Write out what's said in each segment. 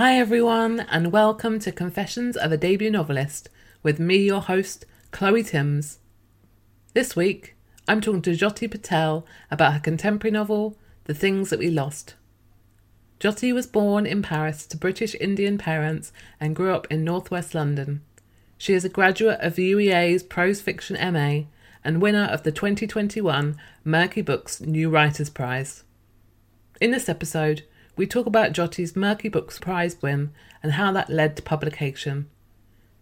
Hi, everyone, and welcome to Confessions of a Debut Novelist with me, your host, Chloe Timms. This week, I'm talking to Jyoti Patel about her contemporary novel, The Things That We Lost. Jyoti was born in Paris to British Indian parents and grew up in northwest London. She is a graduate of UEA's Prose Fiction MA and winner of the 2021 Merky Books New Writers Prize. In this episode, we talk about Jyoti's Merky Books Prize win and how that led to publication,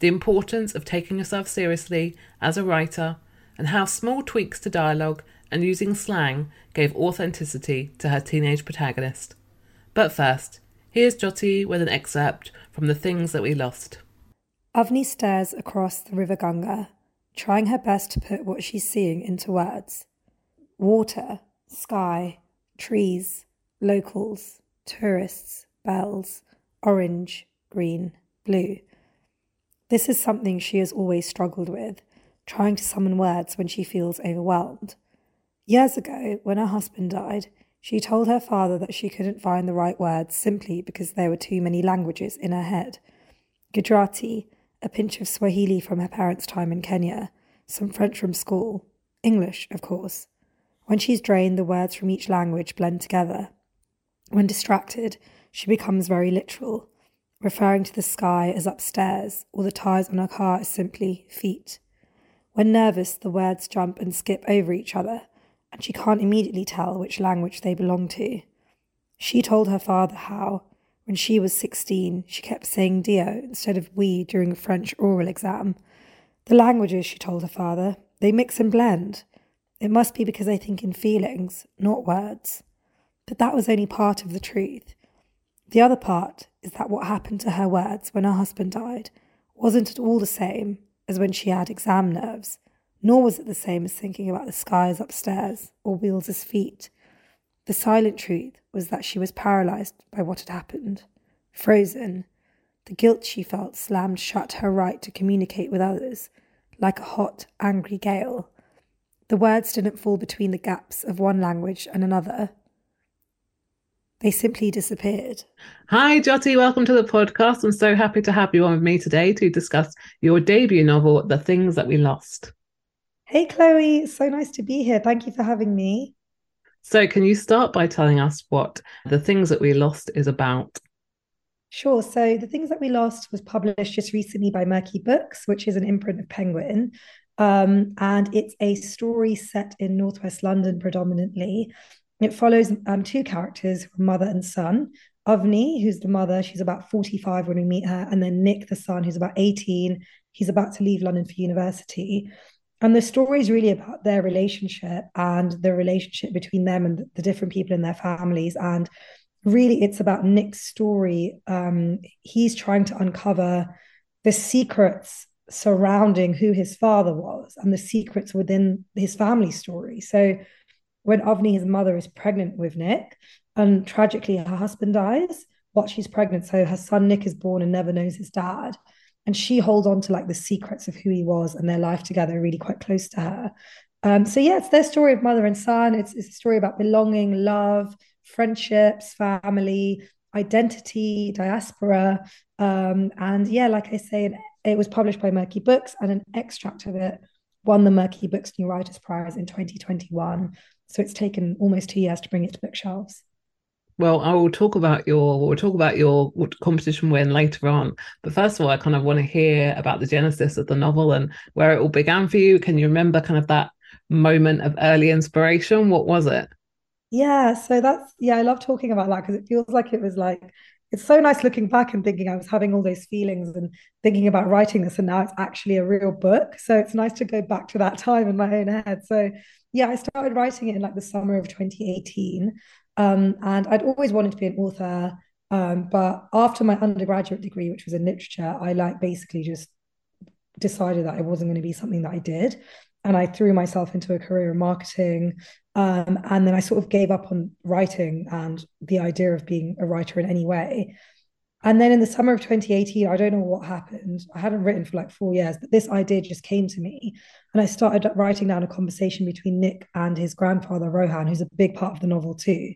the importance of taking yourself seriously as a writer, and how small tweaks to dialogue and using slang gave authenticity to her teenage protagonist. But first, here's Jyoti with an excerpt from The Things That We Lost. Avni stares across the river Ganga, trying her best to put what she's seeing into words. Water, sky, trees, locals, tourists, bells, orange, green, blue. This is something she has always struggled with, trying to summon words when she feels overwhelmed. Years ago, when her husband died, she told her father that she couldn't find the right words simply because there were too many languages in her head. Gujarati, a pinch of Swahili from her parents' time in Kenya, some French from school, English, of course. When she's drained, the words from each language blend together. When distracted, she becomes very literal, referring to the sky as upstairs or the tires on her car as simply feet. When nervous, the words jump and skip over each other, and she can't immediately tell which language they belong to. She told her father how, when she was 16, she kept saying Dio instead of we during a French oral exam. The languages, she told her father, they mix and blend. It must be because they think in feelings, not words. But that was only part of the truth. The other part is that what happened to her words when her husband died wasn't at all the same as when she had exam nerves, nor was it the same as thinking about the skies upstairs or Wheels' feet. The silent truth was that she was paralyzed by what had happened, frozen. The guilt she felt slammed shut her right to communicate with others, like a hot, angry gale. The words didn't fall between the gaps of one language and another. They simply disappeared. Hi, Jyoti. Welcome to the podcast. I'm so happy to have you on with me today to discuss your debut novel, The Things That We Lost. Hey, Chloe. So nice to be here. Thank you for having me. So, can you start by telling us what The Things That We Lost is about? Sure. So, The Things That We Lost was published just recently by Merky Books, which is an imprint of Penguin. Um, and it's a story set in Northwest London predominantly. It follows um, two characters, mother and son. Avni, who's the mother, she's about 45 when we meet her, and then Nick, the son, who's about 18. He's about to leave London for university. And the story is really about their relationship and the relationship between them and the different people in their families. And really, it's about Nick's story. Um, he's trying to uncover the secrets surrounding who his father was and the secrets within his family story. So when Avni, his mother, is pregnant with Nick, and tragically her husband dies while she's pregnant. So her son Nick is born and never knows his dad. And she holds on to like the secrets of who he was and their life together, really quite close to her. Um, so yeah, it's their story of mother and son. It's, it's a story about belonging, love, friendships, family, identity, diaspora. Um, and yeah, like I say, it was published by Merky Books, and an extract of it won the Merky Books New Writers Prize in 2021. So it's taken almost two years to bring it to bookshelves. Well, I will talk about your we'll talk about your competition win later on. But first of all, I kind of want to hear about the genesis of the novel and where it all began for you. Can you remember kind of that moment of early inspiration? What was it? Yeah, so that's yeah, I love talking about that because it feels like it was like it's so nice looking back and thinking I was having all those feelings and thinking about writing this, and now it's actually a real book. So it's nice to go back to that time in my own head. So yeah, I started writing it in like the summer of 2018. Um, and I'd always wanted to be an author. Um, but after my undergraduate degree, which was in literature, I like basically just decided that it wasn't going to be something that I did. And I threw myself into a career in marketing. Um, and then I sort of gave up on writing and the idea of being a writer in any way. And then in the summer of 2018, I don't know what happened. I hadn't written for like four years, but this idea just came to me. And I started writing down a conversation between Nick and his grandfather, Rohan, who's a big part of the novel too.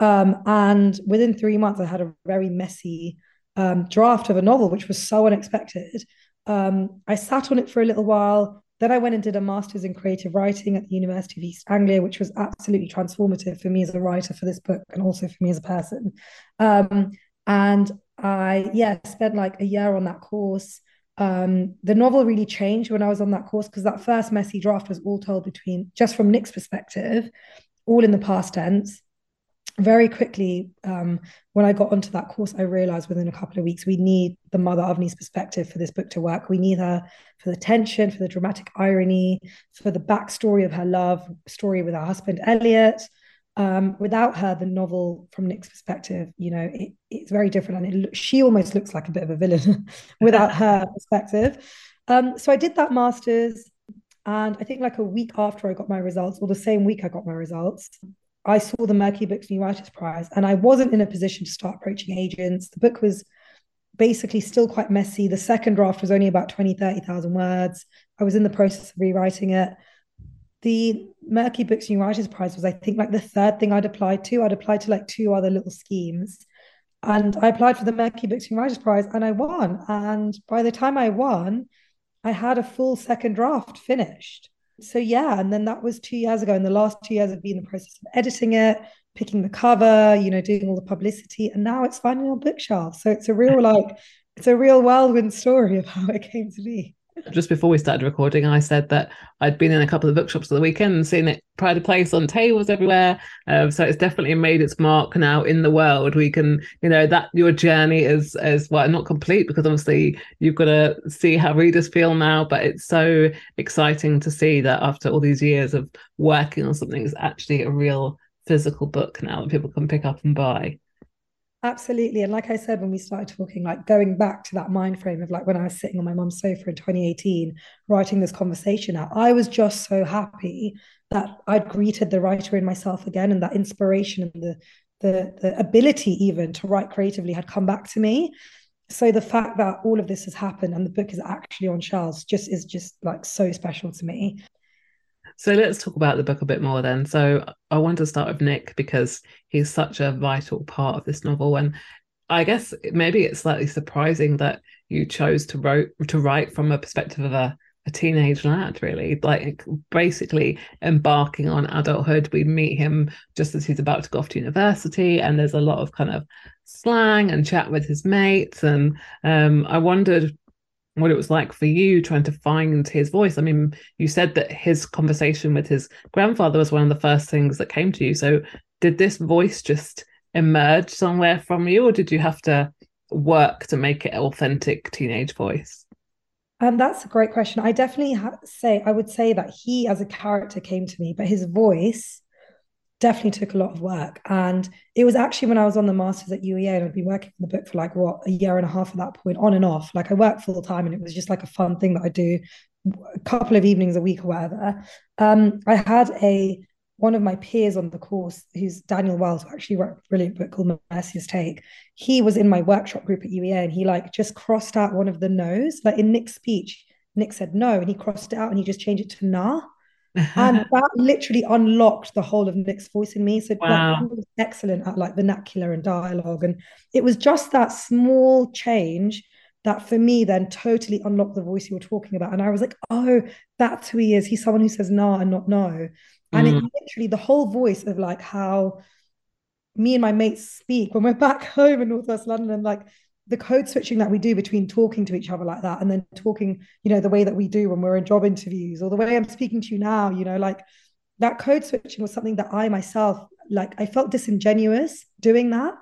Um, and within three months, I had a very messy um, draft of a novel, which was so unexpected. Um, I sat on it for a little while. Then I went and did a master's in creative writing at the University of East Anglia, which was absolutely transformative for me as a writer for this book and also for me as a person. Um, and I, yeah, spent like a year on that course. Um, the novel really changed when I was on that course because that first messy draft was all told between just from Nick's perspective, all in the past tense very quickly, um, when I got onto that course, I realized within a couple of weeks we need the mother Avni's perspective for this book to work. We need her for the tension, for the dramatic irony, for the backstory of her love story with her husband Elliot. Um, without her, the novel from Nick's perspective, you know, it, it's very different, and it, she almost looks like a bit of a villain without her perspective. Um, so I did that master's, and I think like a week after I got my results, or the same week I got my results, I saw the Merky Books New Writers Prize and I wasn't in a position to start approaching agents. The book was basically still quite messy. The second draft was only about 20, 30,000 words. I was in the process of rewriting it. The Merky Books New Writers Prize was, I think, like the third thing I'd applied to. I'd applied to like two other little schemes. And I applied for the Merky Books New Writers Prize and I won. And by the time I won, I had a full second draft finished so yeah, and then that was two years ago. And the last two years I've been in the process of editing it, picking the cover, you know, doing all the publicity, and now it's finally on bookshelves. So it's a real like it's a real whirlwind story of how it came to be just before we started recording, I said that I'd been in a couple of bookshops at the weekend and seen it pride of place on tables everywhere. Um, so it's definitely made its mark now in the world. We can, you know, that your journey is is well not complete because obviously you've got to see how readers feel now. But it's so exciting to see that after all these years of working on something, it's actually a real physical book now that people can pick up and buy. Absolutely. And like I said, when we started talking, like going back to that mind frame of like when I was sitting on my mum's sofa in 2018, writing this conversation out, I was just so happy that I'd greeted the writer in myself again and that inspiration and the the, the ability even to write creatively had come back to me. So the fact that all of this has happened and the book is actually on shelves just is just like so special to me. So let's talk about the book a bit more then. So I want to start with Nick because he's such a vital part of this novel. And I guess maybe it's slightly surprising that you chose to wrote to write from a perspective of a, a teenage lad, really. Like basically embarking on adulthood. We meet him just as he's about to go off to university, and there's a lot of kind of slang and chat with his mates. And um, I wondered what it was like for you trying to find his voice. I mean, you said that his conversation with his grandfather was one of the first things that came to you. So, did this voice just emerge somewhere from you, or did you have to work to make it authentic teenage voice? Um, that's a great question. I definitely ha- say I would say that he, as a character, came to me, but his voice definitely took a lot of work. And it was actually when I was on the masters at UEA and I'd been working on the book for like what a year and a half at that point, on and off. Like I worked full time and it was just like a fun thing that I do a couple of evenings a week or whatever. Um, I had a one of my peers on the course, who's Daniel Wells, who actually wrote a brilliant book called Mercy's Take. He was in my workshop group at UEA and he like just crossed out one of the no's. Like in Nick's speech, Nick said no, and he crossed it out and he just changed it to nah and that literally unlocked the whole of Nick's voice in me. So wow. like, was excellent at like vernacular and dialogue, and it was just that small change that for me then totally unlocked the voice you were talking about. And I was like, oh, that's who he is. He's someone who says nah and not no. And mm. it literally the whole voice of like how me and my mates speak when we're back home in Northwest London, like the code switching that we do between talking to each other like that and then talking, you know, the way that we do when we're in job interviews or the way I'm speaking to you now, you know, like that code switching was something that I myself, like, I felt disingenuous doing that.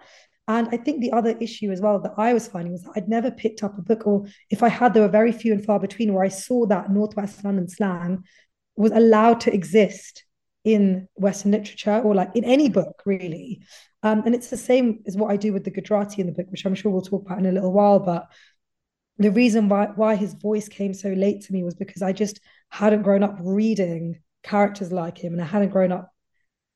And I think the other issue as well that I was finding was that I'd never picked up a book, or if I had, there were very few and far between where I saw that Northwest London slang was allowed to exist in Western literature or like in any book, really. Um, and it's the same as what I do with the Gujarati in the book, which I'm sure we'll talk about in a little while. But the reason why why his voice came so late to me was because I just hadn't grown up reading characters like him, and I hadn't grown up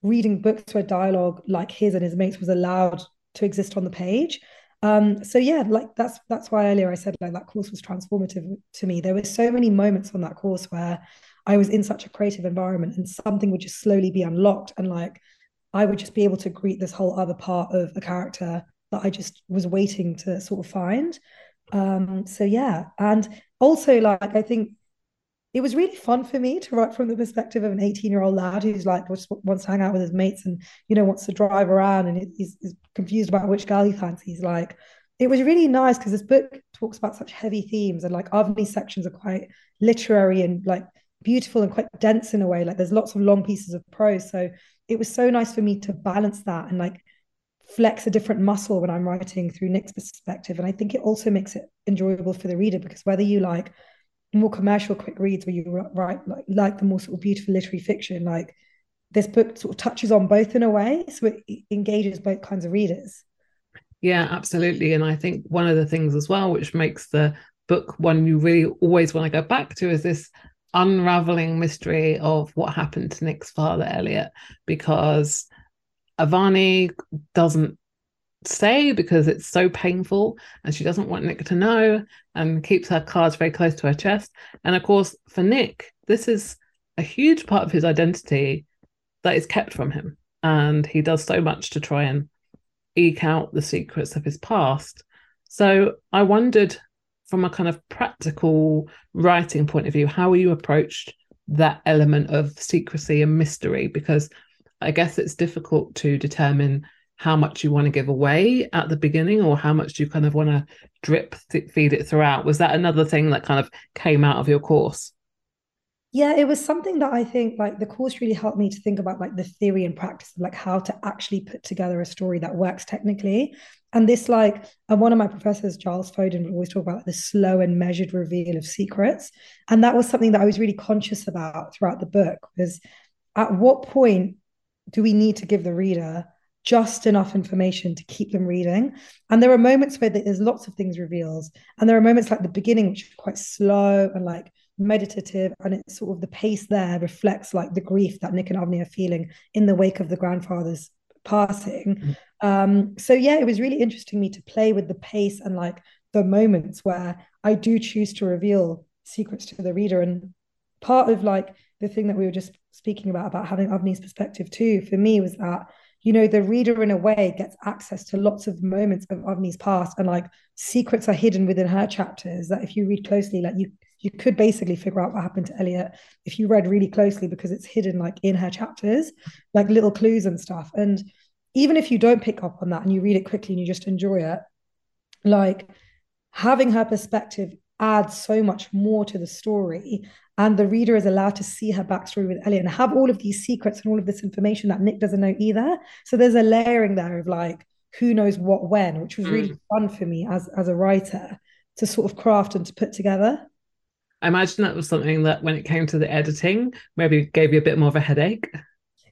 reading books where dialogue like his and his mates was allowed to exist on the page. Um, so yeah, like that's that's why earlier I said like that course was transformative to me. There were so many moments on that course where I was in such a creative environment and something would just slowly be unlocked and like I would just be able to greet this whole other part of a character that I just was waiting to sort of find. Um, so yeah, and also like I think it was really fun for me to write from the perspective of an 18 year old lad who's like just wants to hang out with his mates and you know wants to drive around and he's, he's confused about which girl he fancies like it was really nice because this book talks about such heavy themes and like Avni's sections are quite literary and like beautiful and quite dense in a way like there's lots of long pieces of prose so it was so nice for me to balance that and like flex a different muscle when I'm writing through Nick's perspective. And I think it also makes it enjoyable for the reader because whether you like more commercial quick reads where you write like, like the more sort of beautiful literary fiction, like this book sort of touches on both in a way. So it engages both kinds of readers. Yeah, absolutely. And I think one of the things as well, which makes the book one you really always want to go back to is this unraveling mystery of what happened to Nick's father, Elliot, because Avni doesn't say because it's so painful and she doesn't want Nick to know and keeps her cards very close to her chest. And of course, for Nick, this is a huge part of his identity that is kept from him. And he does so much to try and eke out the secrets of his past. So I wondered from a kind of practical writing point of view, how you approached that element of secrecy and mystery? Because I guess it's difficult to determine how much you want to give away at the beginning or how much you kind of want to drip feed it throughout. Was that another thing that kind of came out of your course? Yeah, it was something that I think like the course really helped me to think about like the theory and practice of like how to actually put together a story that works technically. And this like and one of my professors, Giles Foden, would always talk about like, the slow and measured reveal of secrets. And that was something that I was really conscious about throughout the book was at what point do we need to give the reader just enough information to keep them reading. And there are moments where there's lots of things reveals, and there are moments like the beginning, which are quite slow and like meditative and it's sort of the pace there reflects like the grief that Nick and Avni are feeling in the wake of the grandfather's passing. Mm-hmm. Um, so yeah, it was really interesting me to play with the pace and like the moments where I do choose to reveal secrets to the reader. And part of like the thing that we were just speaking about about having Avni's perspective too, for me was that you know the reader in a way gets access to lots of moments of Avni's past and like secrets are hidden within her chapters that if you read closely like you you could basically figure out what happened to Elliot if you read really closely because it's hidden like in her chapters, like little clues and stuff. And even if you don't pick up on that and you read it quickly and you just enjoy it, like having her perspective adds so much more to the story. And the reader is allowed to see her backstory with Elliot and have all of these secrets and all of this information that Nick doesn't know either. So there's a layering there of like, who knows what when, which was really mm. fun for me as, as a writer to sort of craft and to put together. I imagine that was something that when it came to the editing, maybe gave you a bit more of a headache.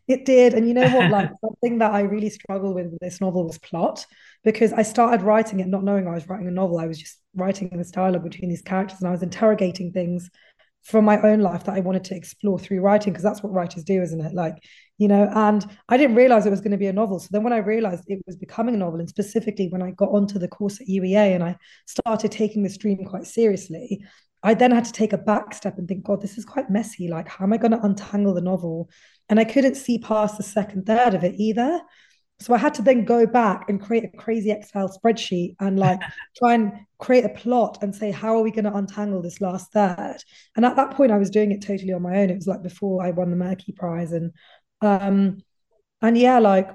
It did. And you know what? Like something that I really struggled with with this novel was plot because I started writing it not knowing I was writing a novel. I was just writing this dialogue between these characters and I was interrogating things from my own life that I wanted to explore through writing because that's what writers do, isn't it? Like, you know, and I didn't realize it was going to be a novel. So then when I realized it was becoming a novel, and specifically when I got onto the course at UEA and I started taking this dream quite seriously, I then had to take a back step and think, God, this is quite messy. Like, how am I going to untangle the novel? And I couldn't see past the second third of it either. So I had to then go back and create a crazy Excel spreadsheet and like try and create a plot and say, how are we going to untangle this last third? And at that point, I was doing it totally on my own. It was like before I won the Merky Prize. And um, and yeah, like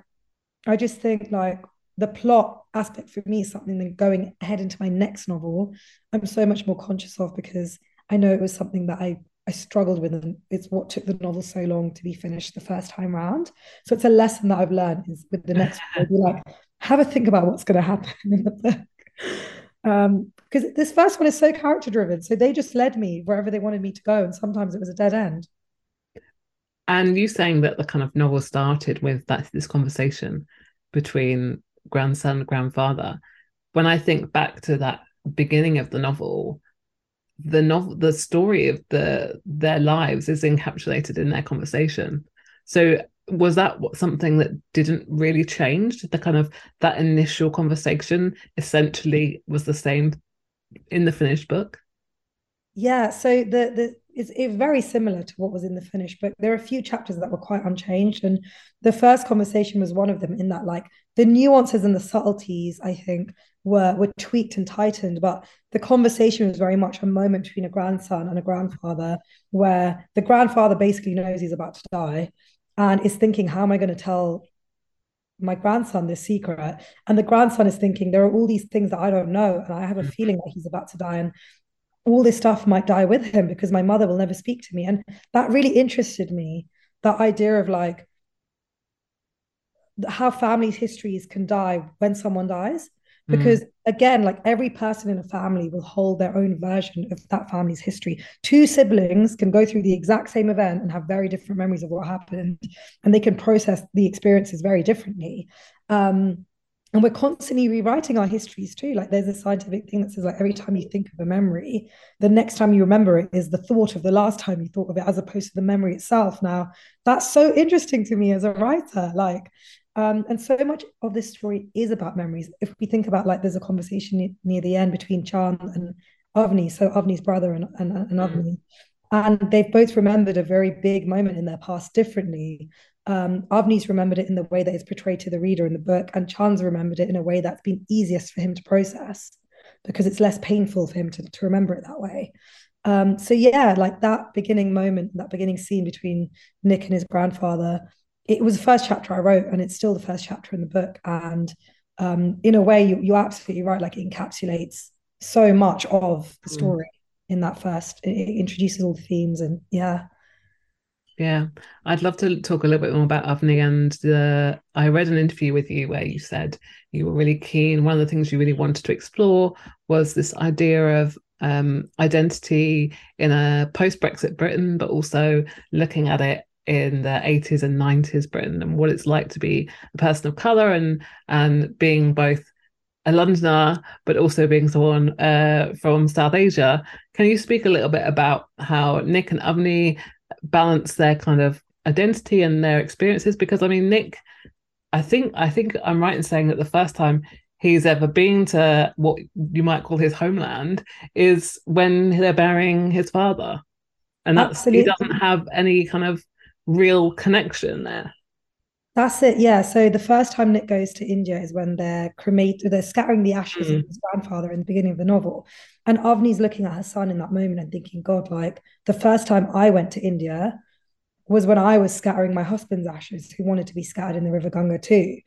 I just think like the plot aspect for me is something that going ahead into my next novel, I'm so much more conscious of because I know it was something that I I struggled with, and it's what took the novel so long to be finished the first time round. So it's a lesson that I've learned is with the next one, be like, have a think about what's going to happen in the book. Um, because this first one is so character driven. So they just led me wherever they wanted me to go. And sometimes it was a dead end. And you saying that the kind of novel started with that this conversation between grandson and grandfather. When I think back to that beginning of the novel, the novel the story of the their lives is encapsulated in their conversation. So was that something that didn't really change? The kind of that initial conversation essentially was the same in the finished book? Yeah so the the it's, it's very similar to what was in the finished book. There are a few chapters that were quite unchanged and the first conversation was one of them in that like the nuances and the subtleties i think were were tweaked and tightened but the conversation was very much a moment between a grandson and a grandfather where the grandfather basically knows he's about to die and is thinking how am i going to tell my grandson this secret and the grandson is thinking there are all these things that i don't know and i have a mm. feeling that he's about to die and all this stuff might die with him because my mother will never speak to me and that really interested me that idea of like how families histories can die when someone dies. Because mm. again like every person in a family will hold their own version of that family's history. Two siblings can go through the exact same event and have very different memories of what happened and they can process the experiences very differently. Um, and we're constantly rewriting our histories too. Like there's a scientific thing that says like every time you think of a memory the next time you remember it is the thought of the last time you thought of it as opposed to the memory itself. Now that's so interesting to me as a writer. Like um, and so much of this story is about memories. If we think about like there's a conversation near the end between Chan and Avni, so Avni's brother and, and, and mm. Avni, and they've both remembered a very big moment in their past differently. Um, Avni's remembered it in the way that is portrayed to the reader in the book, and Chan's remembered it in a way that's been easiest for him to process because it's less painful for him to, to remember it that way. Um, so yeah, like that beginning moment, that beginning scene between Nick and his grandfather it was the first chapter I wrote, and it's still the first chapter in the book. And um, in a way, you, you're absolutely right. Like it encapsulates so much of the mm. story mm. in that first. It, it introduces all the themes, and yeah. Yeah, I'd love to talk a little bit more about Avni. And the, I read an interview with you where you said you were really keen. One of the things you really wanted to explore was this idea of um, identity in a post Brexit Britain, but also looking at it in the 80s and 90s Britain and what it's like to be a person of color and and being both a Londoner but also being someone uh, from South Asia. Can you speak a little bit about how Nick and Avni balance their kind of identity and their experiences? Because I mean, Nick, I think I think I'm right in saying that the first time he's ever been to what you might call his homeland is when they're burying his father. And that's Absolutely. he doesn't have any kind of real connection there. That's it, yeah. So the first time Nick goes to India is when they're cremated, they're scattering the ashes mm. of his grandfather in the beginning of the novel. And Avni's looking at her son in that moment and thinking, God, like the first time I went to India was when I was scattering my husband's ashes, who wanted to be scattered in the River Ganga too.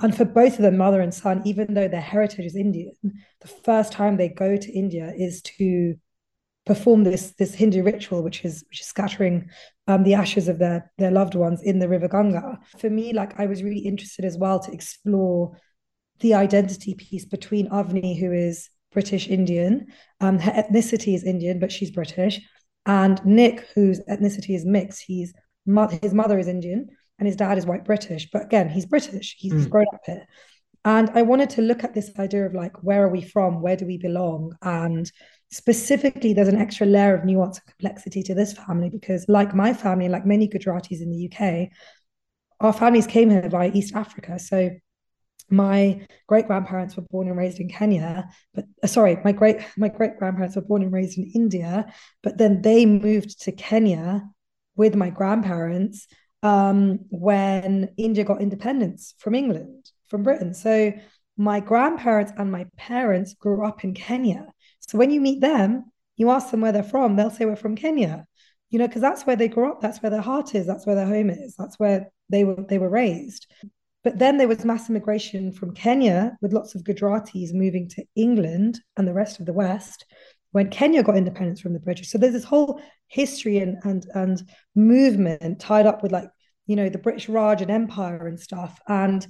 And for both of them, mother and son, even though their heritage is Indian, the first time they go to India is to perform this this Hindu ritual, which is which is scattering um, the ashes of their their loved ones in the River Ganga. For me, like I was really interested as well to explore the identity piece between Avni, who is British Indian, um, her ethnicity is Indian, but she's British, and Nick, whose ethnicity is mixed. He's his mother is Indian, and his dad is white British. But again, he's British. He's, mm. he's grown up here. And I wanted to look at this idea of like, where are we from? Where do we belong? And specifically, there's an extra layer of nuance and complexity to this family because, like my family, like many Gujaratis in the UK, our families came here via East Africa. So my great grandparents were born and raised in Kenya, but uh, sorry, my great my great grandparents were born and raised in India, but then they moved to Kenya with my grandparents um, when India got independence from England, from Britain. So my grandparents and my parents grew up in Kenya. So when you meet them, you ask them where they're from, they'll say we're from Kenya. You know, because that's where they grew up, that's where their heart is, that's where their home is, that's where they were they were raised. But then there was mass immigration from Kenya with lots of Gujaratis moving to England and the rest of the West when Kenya got independence from the British. So there's this whole history and and and movement tied up with like, you know, the British Raj and Empire and stuff. And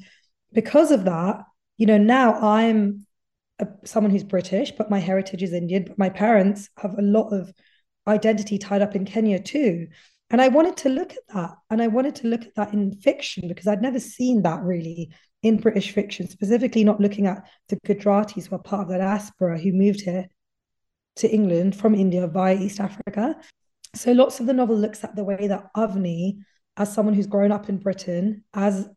because of that, you know, now I'm a, someone who's British, but my heritage is Indian, but my parents have a lot of identity tied up in Kenya too. And I wanted to look at that. And I wanted to look at that in fiction because I'd never seen that really in British fiction, specifically not looking at the Gujaratis who are part of that diaspora who moved here to England from India via East Africa. So lots of the novel looks at the way that Avni, as someone who's grown up in Britain, as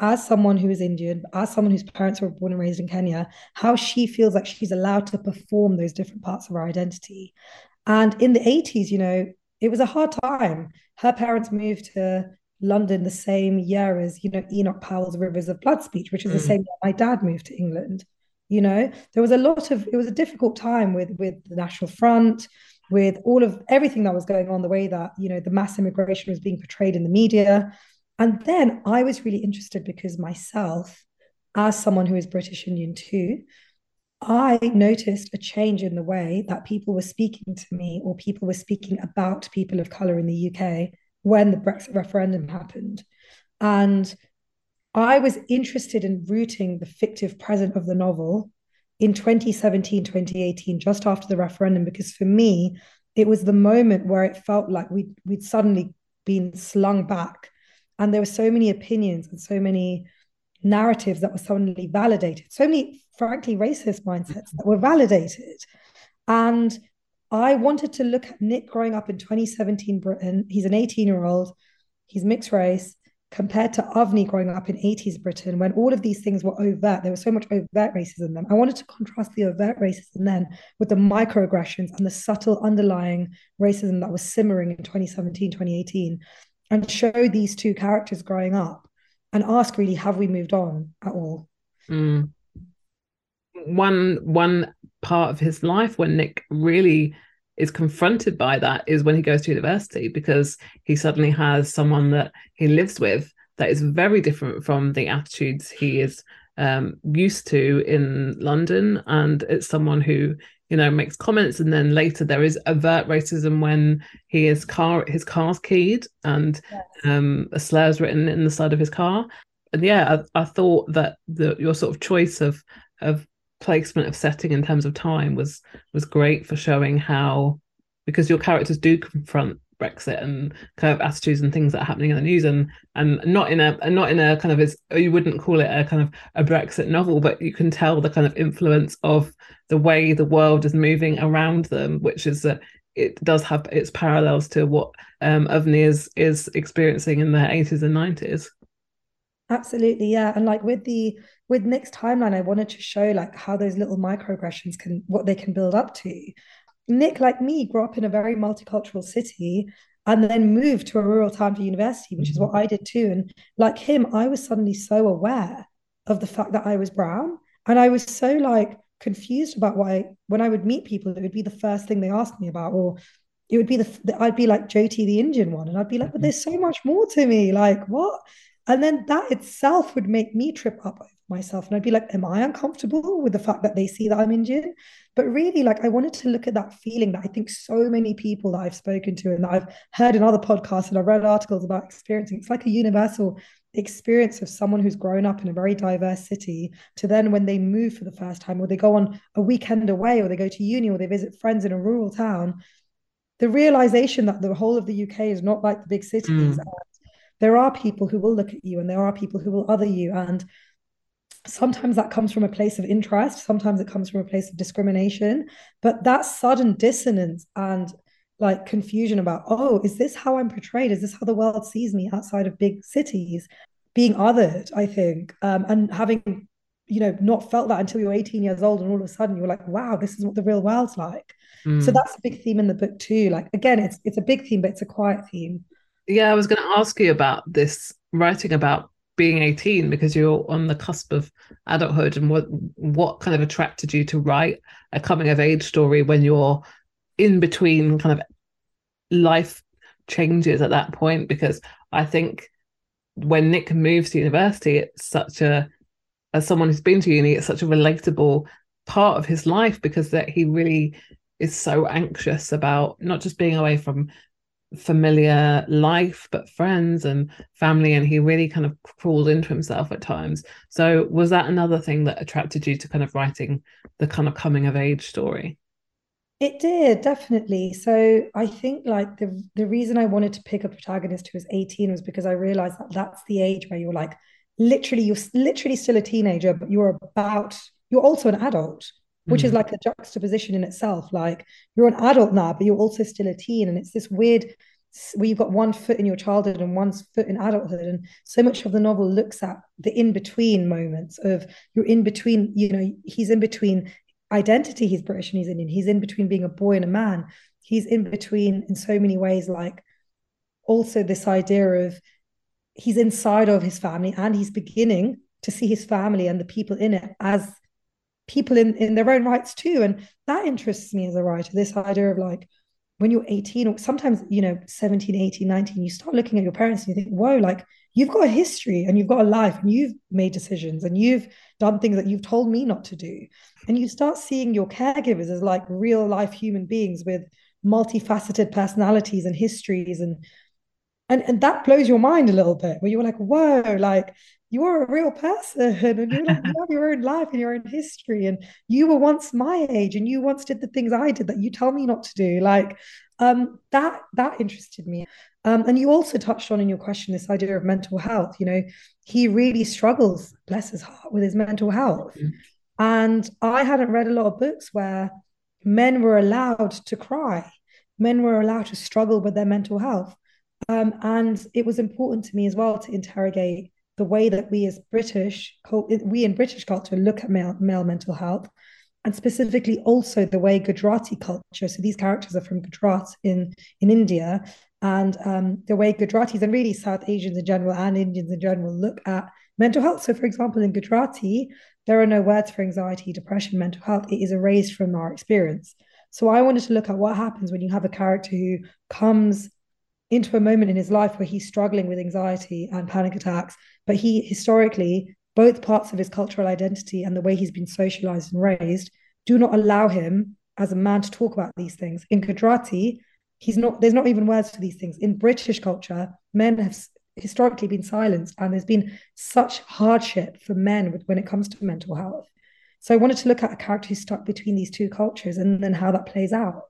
as someone who is Indian, as someone whose parents were born and raised in Kenya, how she feels like she's allowed to perform those different parts of her identity. And in the 80s, you know, it was a hard time. Her parents moved to London the same year as, you know, Enoch Powell's Rivers of Blood speech, which is mm. the same year my dad moved to England. You know, there was a lot of it was a difficult time with with the National Front, with all of everything that was going on, the way that, you know, the mass immigration was being portrayed in the media. And then I was really interested because myself, as someone who is British Indian too, I noticed a change in the way that people were speaking to me or people were speaking about people of color in the UK when the Brexit referendum happened. And I was interested in rooting the fictive present of the novel in 2017, 2018, just after the referendum, because for me, it was the moment where it felt like we'd, we'd suddenly been slung back. And there were so many opinions and so many narratives that were suddenly validated, so many frankly racist mindsets that were validated. And I wanted to look at Nick growing up in 2017 Britain. He's an 18 year old, he's mixed race, compared to Avni growing up in 80s Britain, when all of these things were overt. There was so much overt racism then. I wanted to contrast the overt racism then with the microaggressions and the subtle underlying racism that was simmering in 2017, 2018, and show these two characters growing up and ask really, have we moved on at all? Mm one one part of his life when Nick really is confronted by that is when he goes to university because he suddenly has someone that he lives with that is very different from the attitudes he is um, used to in London, and it's someone who you know makes comments, and then later there is overt racism when he is car his car's keyed and yes. um, a slur is written in the side of his car, and yeah, I, I thought that the your sort of choice of of placement of setting in terms of time was was great for showing how because your characters do confront Brexit and kind of attitudes and things that are happening in the news and and not in a not in a kind of as you wouldn't call it a kind of a Brexit novel, but you can tell the kind of influence of the way the world is moving around them, which is that it does have its parallels to what um Avni is is experiencing in the 80s and 90s. Absolutely, yeah. And like with the with Nick's timeline, I wanted to show like how those little microaggressions can what they can build up to. Nick, like me, grew up in a very multicultural city and then moved to a rural town for university, which is what I did too. And like him, I was suddenly so aware of the fact that I was brown. And I was so like confused about why when I would meet people, it would be the first thing they asked me about, or it would be the I'd be like Jyoti, the Indian one, and I'd be like, but mm-hmm. there's so much more to me. Like, what? And then that itself would make me trip up myself. And I'd be like, am I uncomfortable with the fact that they see that I'm Indian? But really, like, I wanted to look at that feeling that I think so many people that I've spoken to and that I've heard in other podcasts and I've read articles about experiencing, it's like a universal experience of someone who's grown up in a very diverse city to then when they move for the first time or they go on a weekend away or they go to uni or they visit friends in a rural town the realization that the whole of the UK is not like the big cities mm there are people who will look at you and there are people who will other you. And sometimes that comes from a place of interest, sometimes it comes from a place of discrimination. But that sudden dissonance and like confusion about, oh, is this how I'm portrayed? Is this how the world sees me outside of big cities? Being othered, I think, um, and having, you know, not felt that until you're 18 years old, and all of a sudden you're like, wow, this is what the real world's like. Mm. So that's a big theme in the book too. Like again, it's it's a big theme, but it's a quiet theme. Yeah, I was going to ask you about this writing about being 18 because you're on the cusp of adulthood and what what kind of attracted you to write a coming of age story when you're in between kind of life changes at that point? Because I think when Nick moves to university it's such a as someone who's been to uni it's such a relatable part of his life because that he really is so anxious about not just being away from familiar life but friends and family and he really kind of crawled into himself at times. So was that another thing that attracted you to kind of writing the kind of coming of age story? It did definitely. So i think like the the reason i wanted to pick a protagonist who was 18 was because i realized that that's the age where you're like literally you're literally still a teenager but you're about you're also an adult which mm. is like a juxtaposition in itself. Like you're an adult now, but you're also still a teen. And it's this weird where you've got one foot in your childhood and one foot in adulthood. And so much of the novel looks at the in between moments of you're in between, you know, he's in between identity, he's British and he's Indian. He's in between being a boy and a man. He's in between in so many ways, like also this idea of he's inside of his family and he's beginning to see his family and the people in it as people in, in their own rights too. And that interests me as a writer, this idea of like when you're 18 or sometimes, you know, 17, 18, 19, you start looking at your parents and you think, whoa, like you've got a history and you've got a life and you've made decisions and you've done things that you've told me not to do. And you start seeing your caregivers as like real life human beings with multifaceted personalities and histories and and and that blows your mind a little bit where you're like whoa like you're a real person and you have your own life and your own history and you were once my age and you once did the things i did that you tell me not to do. Like um, that that interested me. Um, and you also touched on in your question this idea of mental health. You know he really struggles bless his heart with his mental health. Mm-hmm. and i hadn't read a lot of books where men were allowed to cry. Men were allowed to struggle with their mental health. Um, and it was important to me as well to interrogate the way that we as British, we in British culture look at male, male mental health, and specifically also the way Gujarati culture. So these characters are from Gujarat in in India, and um, the way Gujaratis and really South Asians in general and Indians in general look at mental health. So, for example, in Gujarati, there are no words for anxiety, depression, mental health. It is erased from our experience. So I wanted to look at what happens when you have a character who comes into a moment in his life where he's struggling with anxiety and panic attacks, but he historically, both parts of his cultural identity and the way he's been socialized and raised do not allow him as a man to talk about these things. In Gujarati, he's not there's not even words for these things. In British culture, men have historically been silenced and there's been such hardship for men when it comes to mental health. So I wanted to look at a character who's stuck between these two cultures and then how that plays out.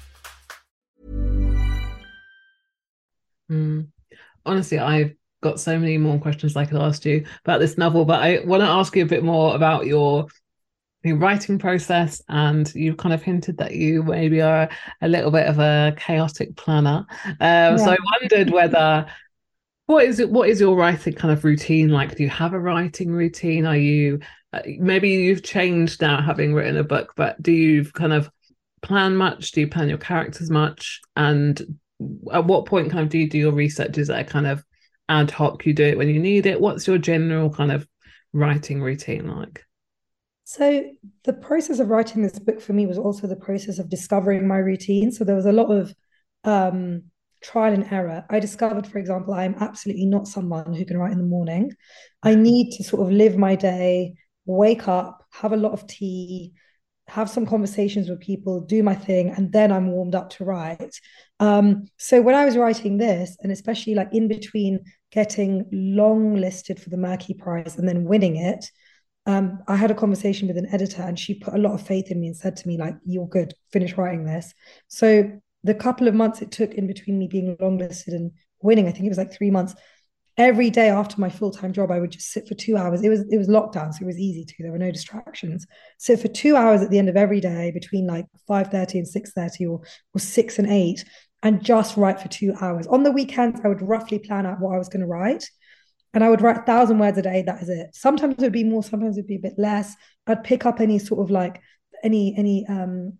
Mm. Honestly, I've got so many more questions I could ask you about this novel, but I want to ask you a bit more about your your writing process and you kind of hinted that you maybe are a little bit of a chaotic planner. Um, yeah. so i wondered whether what is it what is your writing kind of routine like? Do you have a writing routine? Are you uh, maybe you've changed now having written a book but do you kind of plan much? Do you plan your characters much? And at what point kind of do you do your research is that kind of ad hoc you do it when you need it what's your general kind of writing routine like so the process of writing this book for me was also the process of discovering my routine so there was a lot of um trial and error. I discovered, for example, I'm absolutely not someone who can write in the morning. I need to sort of live my day, wake up, have a lot of tea, have some conversations with people, do my thing, and then I'm warmed up to write. Um, so when I was writing this, and especially like in between getting long listed for the Merky Prize and then winning it, um, I had a conversation with an editor and she put a lot of faith in me and said to me, like, you're good, finish writing this. So the couple of months it took in between me being longlisted and winning, I think it was like three months. Every day after my full time job, I would just sit for two hours. It was it was lockdown, so it was easy to. There were no distractions. Sit for two hours at the end of every day between like five thirty and six thirty, or or six and eight, and just write for two hours. On the weekends, I would roughly plan out what I was going to write, and I would write a thousand words a day. That is it. Sometimes it would be more, sometimes it would be a bit less. I'd pick up any sort of like any any um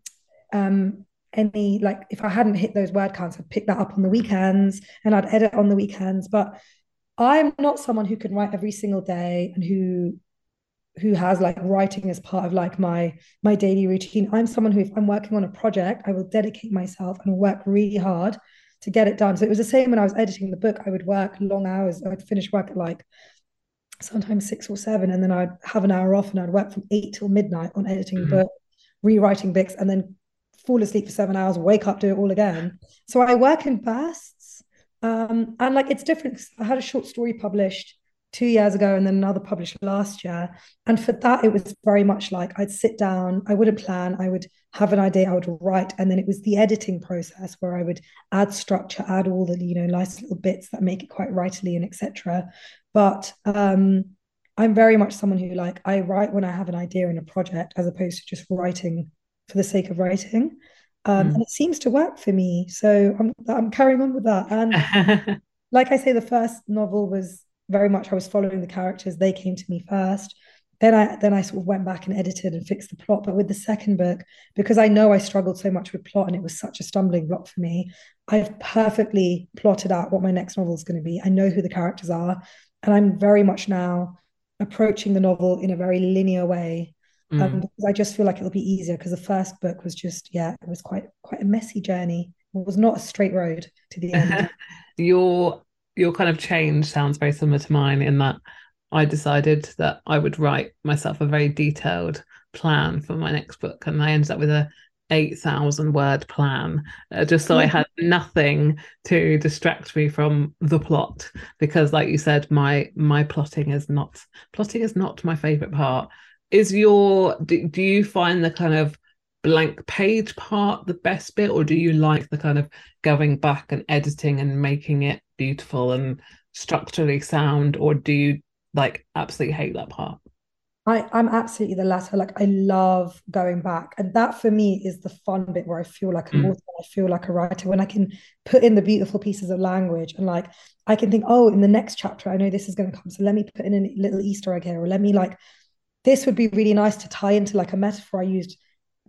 um any like if I hadn't hit those word counts, I'd pick that up on the weekends and I'd edit on the weekends. But I'm not someone who can write every single day and who who has like writing as part of like my my daily routine. I'm someone who if I'm working on a project, I will dedicate myself and work really hard to get it done. So it was the same when I was editing the book. I would work long hours. I'd finish work at like sometimes six or seven, and then I'd have an hour off and I'd work from eight till midnight on editing mm-hmm. the book, rewriting books and then fall asleep for seven hours, wake up, do it all again. So I work in bursts. Um, and like it's different. I had a short story published two years ago and then another published last year. And for that, it was very much like I'd sit down, I wouldn't plan, I would have an idea, I would write, and then it was the editing process where I would add structure, add all the, you know, nice little bits that make it quite writerly and etc. But um, I'm very much someone who like I write when I have an idea in a project as opposed to just writing for the sake of writing. Um, mm. And it seems to work for me. So I'm, I'm carrying on with that. And like I say, the first novel was very much I was following the characters. They came to me first. Then I then I sort of went back and edited and fixed the plot. But with the second book, because I know I struggled so much with plot and it was such a stumbling block for me, I've perfectly plotted out what my next novel is going to be. I know who the characters are, and I'm very much now approaching the novel in a very linear way Mm. Um, because I just feel like it'll be easier because the first book was just yeah it was quite quite a messy journey. It was not a straight road to the end. your your kind of change sounds very similar to mine in that I decided that I would write myself a very detailed plan for my next book, and I ended up with a 8,000 word plan uh, just so I had nothing to distract me from the plot because like you said my my plotting is not plotting is not my favorite part. Is your do, do you find the kind of blank page part the best bit or do you like the kind of going back and editing and making it beautiful and structurally sound or do you like absolutely hate that part I, I'm absolutely the latter. Like I love going back. And that for me is the fun bit where I feel like an mm. author, I feel like a writer, when I can put in the beautiful pieces of language and like I can think, oh, in the next chapter, I know this is going to come. So let me put in a little Easter egg here, or let me like this would be really nice to tie into like a metaphor I used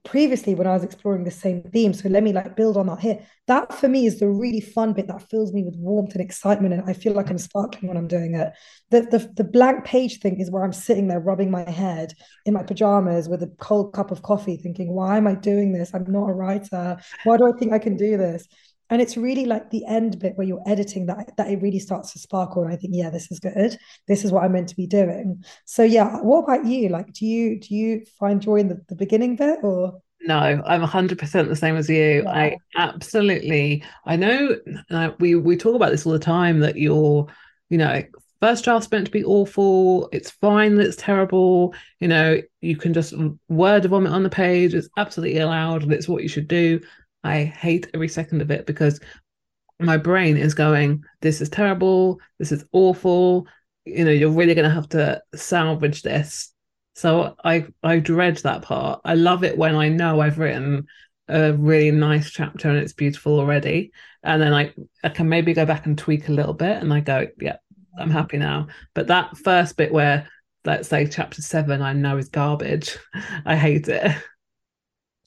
previously when I was exploring the same theme. So let me like build on that here. That for me is the really fun bit that fills me with warmth and excitement. And I feel like I'm sparkling when I'm doing it. The, the, the blank page thing is where I'm sitting there rubbing my head in my pajamas with a cold cup of coffee, thinking, why am I doing this? I'm not a writer. Why do I think I can do this? And it's really like the end bit where you're editing that that it really starts to sparkle and i think yeah this is good this is what i'm meant to be doing so yeah what about you like do you do you find joy in the, the beginning bit or No, I'm 100% the same as you. Yeah. I absolutely, I know uh, we, we talk about this all the time that you're, you know, first draft's meant to be awful. It's fine that it's terrible. You know, you can just word vomit on the page. It's absolutely allowed and it's what you should do. I hate every second of it because my brain is going, this is terrible. This is awful. You know, you're really going to have to salvage this so I I dread that part. I love it when I know I've written a really nice chapter and it's beautiful already. And then I, I can maybe go back and tweak a little bit and I go, yeah, I'm happy now. But that first bit where let's say chapter seven I know is garbage, I hate it.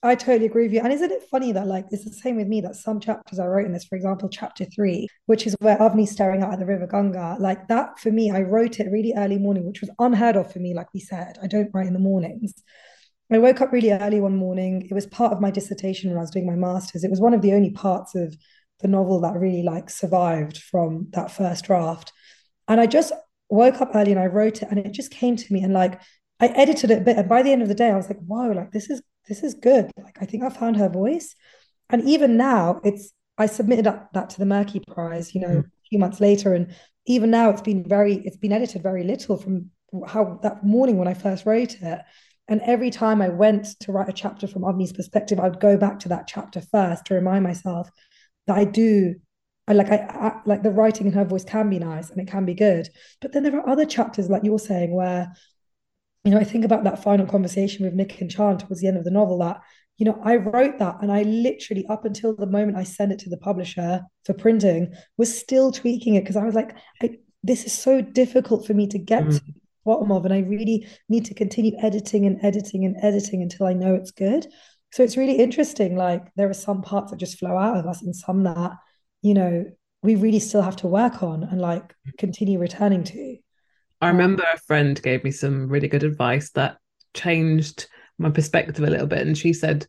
I totally agree with you. And isn't it funny that like it's the same with me that some chapters I wrote in this, for example, chapter three, which is where Avni's staring out at the river Ganga, like that for me, I wrote it really early morning, which was unheard of for me, like we said. I don't write in the mornings. I woke up really early one morning. It was part of my dissertation when I was doing my master's. It was one of the only parts of the novel that really like survived from that first draft. And I just woke up early and I wrote it and it just came to me and like I edited it a bit. And by the end of the day, I was like, wow, like this is this is good. Like I think I found her voice. And even now, it's I submitted that to the Merky Prize, you know, mm. a few months later, and even now it's been very it's been edited very little from how that morning when I first wrote it. And every time I went to write a chapter from Avni's perspective, I would go back to that chapter first to remind myself that I do I like I, I, like the writing in her voice can be nice and it can be good. But then there are other chapters, like you're saying, where you know, I think about that final conversation with Nick and Chan towards the end of the novel that, you know, I wrote that and I literally, up until the moment I sent it to the publisher for printing, was still tweaking it because I was like, I, this is so difficult for me to get mm. to the bottom of. And I really need to continue editing and editing and editing until I know it's good. So it's really interesting. Like there are some parts that just flow out of us and some that, you know, we really still have to work on and like continue returning to. I remember a friend gave me some really good advice that changed my perspective a little bit. And she said,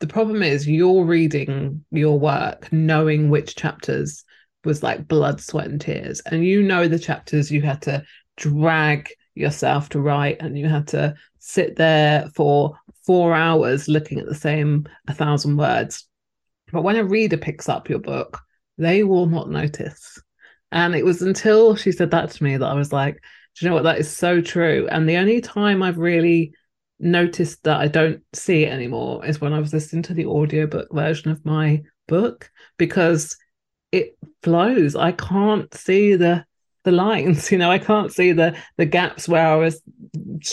the problem is you're reading your work knowing which chapters was like blood, sweat, and tears. And you know the chapters you had to drag yourself to write and you had to sit there for four hours looking at the same a thousand words. But when a reader picks up your book, they will not notice. And it was until she said that to me that I was like, do you know what? That is so true. And the only time I've really noticed that I don't see it anymore is when I was listening to the audiobook version of my book because it flows. I can't see the the lines, you know, I can't see the the gaps where I was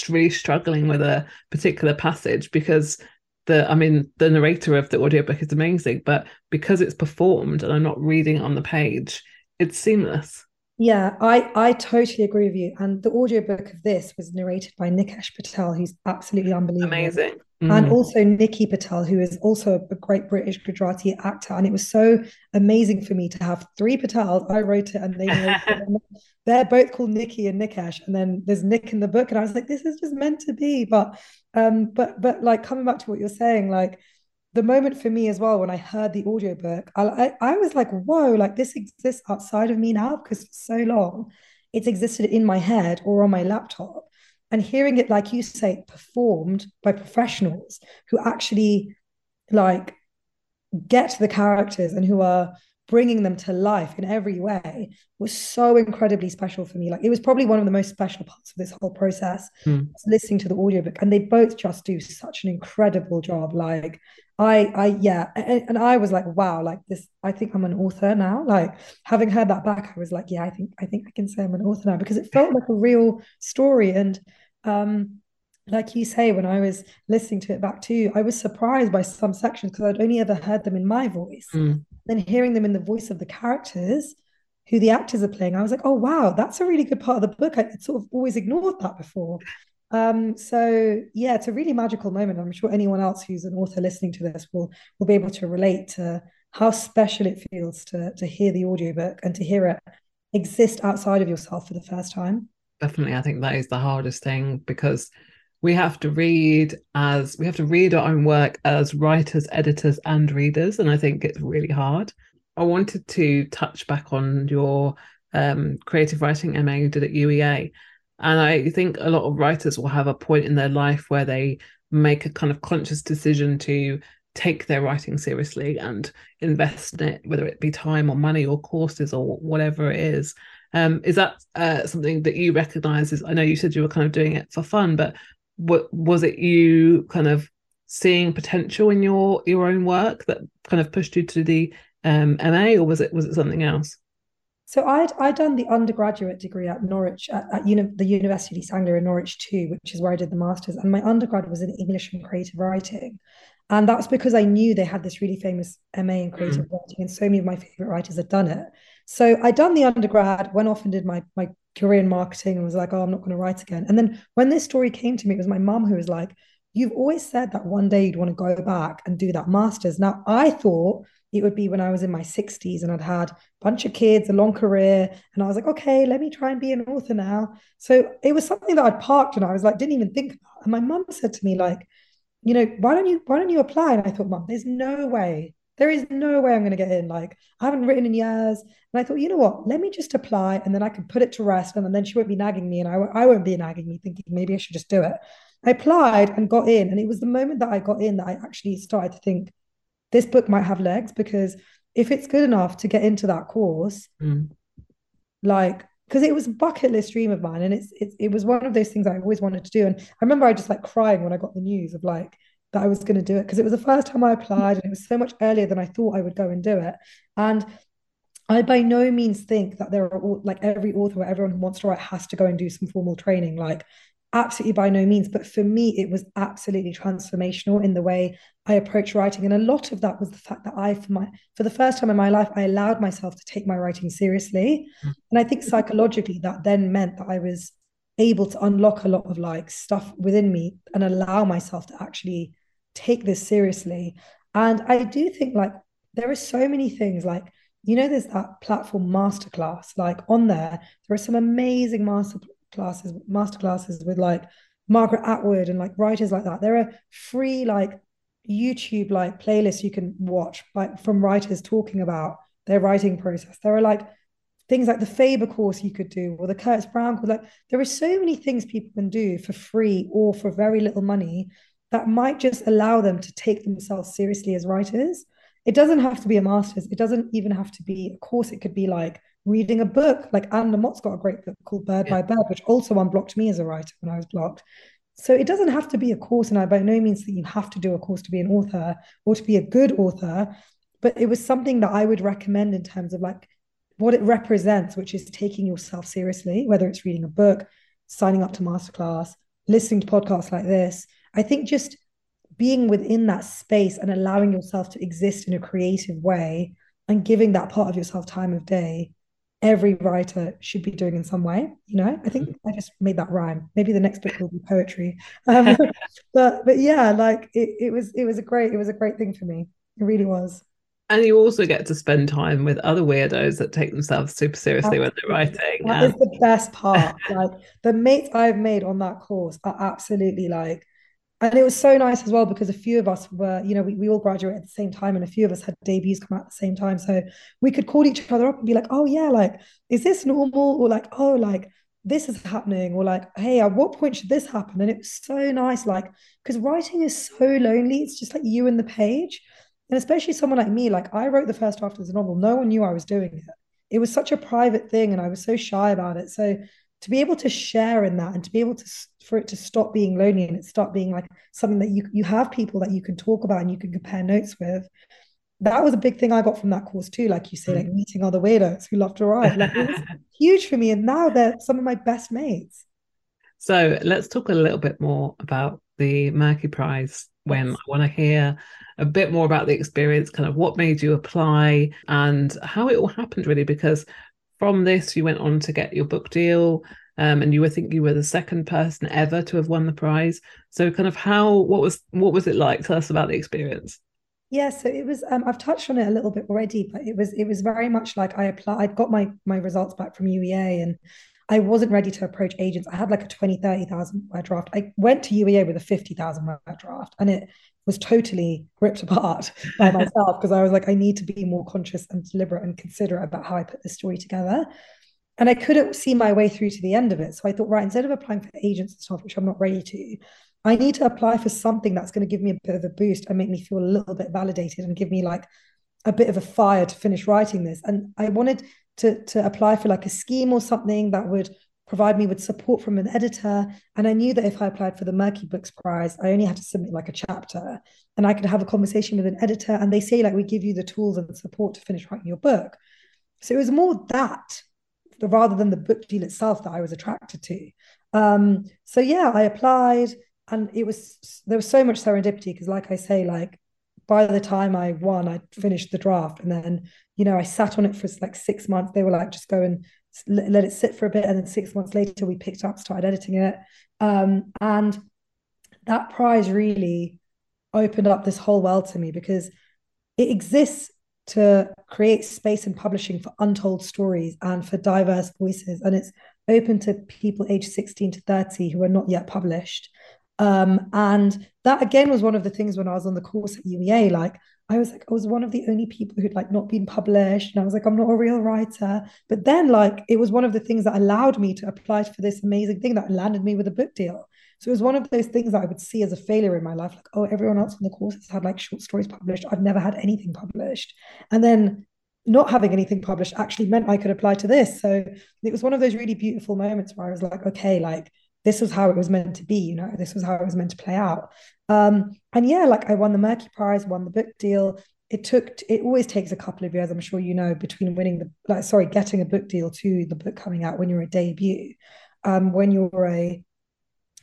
really struggling with a particular passage because the I mean the narrator of the audiobook is amazing, but because it's performed and I'm not reading on the page, it's seamless. Yeah, I, I totally agree with you. And the audiobook of this was narrated by Nikesh Patel, who's absolutely unbelievable. Amazing. Mm. And also Nikki Patel, who is also a great British Gujarati actor. And it was so amazing for me to have three Patels. I wrote it and they they're both called Nikki and Nikesh. And then there's Nick in the book. And I was like, this is just meant to be. But um, but but like coming back to what you're saying, like the moment for me as well when I heard the audiobook, I, I, I was like, whoa, like this exists outside of me now because for so long it's existed in my head or on my laptop. And hearing it, like you say, performed by professionals who actually like get the characters and who are bringing them to life in every way was so incredibly special for me. Like it was probably one of the most special parts of this whole process, mm. listening to the audiobook. And they both just do such an incredible job. Like I, I, yeah. And, and I was like, wow, like this, I think I'm an author now. Like having heard that back, I was like, yeah, I think, I think I can say I'm an author now because it felt like a real story. And um, like you say, when I was listening to it back too, I was surprised by some sections because I'd only ever heard them in my voice. Mm. Then hearing them in the voice of the characters, who the actors are playing, I was like, oh wow, that's a really good part of the book. I would sort of always ignored that before. Um, so yeah, it's a really magical moment. I'm sure anyone else who's an author listening to this will will be able to relate to how special it feels to to hear the audiobook and to hear it exist outside of yourself for the first time. Definitely, I think that is the hardest thing because we have to read as we have to read our own work as writers, editors, and readers, and I think it's really hard. I wanted to touch back on your um, creative writing MA you did at UEA, and I think a lot of writers will have a point in their life where they make a kind of conscious decision to take their writing seriously and invest in it, whether it be time or money or courses or whatever it is. Um, is that uh, something that you recognize? Is I know you said you were kind of doing it for fun, but what was it you kind of seeing potential in your your own work that kind of pushed you to the um, MA, or was it was it something else? So I'd I'd done the undergraduate degree at Norwich at, at uni- the University of East Anglia in Norwich too, which is where I did the masters, and my undergrad was in English and creative writing, and that's because I knew they had this really famous MA in creative mm. writing, and so many of my favorite writers had done it. So I'd done the undergrad, went off and did my my career in marketing, and was like, oh, I'm not going to write again. And then when this story came to me, it was my mum who was like, you've always said that one day you'd want to go back and do that masters. Now I thought it would be when I was in my 60s and I'd had a bunch of kids, a long career. And I was like, okay, let me try and be an author now. So it was something that I'd parked and I was like, didn't even think about. And my mum said to me, like, you know, why don't you why don't you apply? And I thought, mum, there's no way. There is no way I'm going to get in. Like, I haven't written in years. And I thought, you know what? Let me just apply and then I can put it to rest. And then she won't be nagging me and I, I won't be nagging me, thinking maybe I should just do it. I applied and got in. And it was the moment that I got in that I actually started to think, this book might have legs because if it's good enough to get into that course, mm. like because it was a bucket list dream of mine, and it's, it's it was one of those things I always wanted to do. And I remember I just like crying when I got the news of like that I was going to do it because it was the first time I applied, and it was so much earlier than I thought I would go and do it. And I by no means think that there are all, like every author or everyone who wants to write has to go and do some formal training. Like absolutely by no means but for me it was absolutely transformational in the way i approach writing. And a lot of that was the fact that i for my for the first time in my life i allowed myself to take my writing seriously. Mm-hmm. and i think psychologically that then meant that i was able to unlock a lot of like stuff within me and allow myself to actually take this seriously. And i do think like there are so many things like you know there's that platform masterclass like on there. There are some amazing master classes, master classes with like Margaret Atwood and like writers like that. There are free like YouTube like playlists you can watch like from writers talking about their writing process. There are like things like the Faber course you could do or the Curtis Brown course. Like there are so many things people can do for free or for very little money that might just allow them to take themselves seriously as writers. It doesn't have to be a master's. It doesn't even have to be a course. It could be like reading a book. Like Anne Lamott's got a great book called Bird yeah. by Bird, which also unblocked me as a writer when I was blocked. So it doesn't have to be a course, and I by no means that you have to do a course to be an author or to be a good author, but it was something that I would recommend in terms of like what it represents, which is taking yourself seriously, whether it's reading a book, signing up to masterclass, listening to podcasts like this. I think just being within that space and allowing yourself to exist in a creative way and giving that part of yourself time of day every writer should be doing in some way you know? I think i just made that rhyme. Maybe the next book will be poetry. Um, but but yeah like it, it was it was a great it was a great thing for me. It really was. And you also get to spend time with other weirdos that take themselves super seriously when they're writing That is the best part. Like the mates i've made on that course are absolutely like and it was so nice as well because a few of us were, you know, we, we all graduated at the same time and a few of us had debuts come out at the same time. So we could call each other up and be like, oh yeah, like, is this normal? Or like, oh, like this is happening, or like, hey, at what point should this happen? And it was so nice, like, because writing is so lonely. It's just like you and the page. And especially someone like me, like I wrote the first draft of the novel. No one knew I was doing it. It was such a private thing, and I was so shy about it. So to be able to share in that and to be able to for it to stop being lonely and it start being like something that you you have people that you can talk about and you can compare notes with that was a big thing I got from that course too. Like you say, like mm. meeting other weirdos who love to write. Like it was huge for me. And now they're some of my best mates. So let's talk a little bit more about the Merky Prize when yes. I want to hear a bit more about the experience, kind of what made you apply and how it all happened really, because from this, you went on to get your book deal, um, and you were think you were the second person ever to have won the prize. So, kind of how what was what was it like? Tell us about the experience. Yeah, so it was. Um, I've touched on it a little bit already, but it was it was very much like I applied. I got my my results back from UEA, and I wasn't ready to approach agents. I had like a 20, 30,000 word draft. I went to UEA with a 50,000 word draft and it was totally ripped apart by myself because I was like, I need to be more conscious and deliberate and considerate about how I put this story together. And I couldn't see my way through to the end of it. So I thought, right, instead of applying for agents and stuff, which I'm not ready to, I need to apply for something that's going to give me a bit of a boost and make me feel a little bit validated and give me like a bit of a fire to finish writing this. And I wanted to to apply for like a scheme or something that would provide me with support from an editor. And I knew that if I applied for the Merky Books Prize, I only had to submit like a chapter and I could have a conversation with an editor. And they say, like, we give you the tools and support to finish writing your book. So it was more that rather than the book deal itself that I was attracted to. Um, so yeah, I applied and it was there was so much serendipity because like I say, like by the time I won, I finished the draft and then, you know, I sat on it for like six months. They were like, just go and let it sit for a bit. And then six months later, we picked up, started editing it. Um, and that prize really opened up this whole world to me because it exists to create space in publishing for untold stories and for diverse voices. And it's open to people aged 16 to 30 who are not yet published. Um, and that again was one of the things when I was on the course at UEA, like I was like, I was one of the only people who'd like not been published. And I was like, I'm not a real writer. But then like it was one of the things that allowed me to apply for this amazing thing that landed me with a book deal. So it was one of those things that I would see as a failure in my life. Like, oh, everyone else on the course has had like short stories published. I've never had anything published. And then not having anything published actually meant I could apply to this. So it was one of those really beautiful moments where I was like, okay, like this was how it was meant to be, you know, this was how it was meant to play out. Um, and yeah, like I won the Merky Prize, won the book deal. It took, it always takes a couple of years, I'm sure you know, between winning the, like, sorry, getting a book deal to the book coming out when you're a debut. Um, when you're a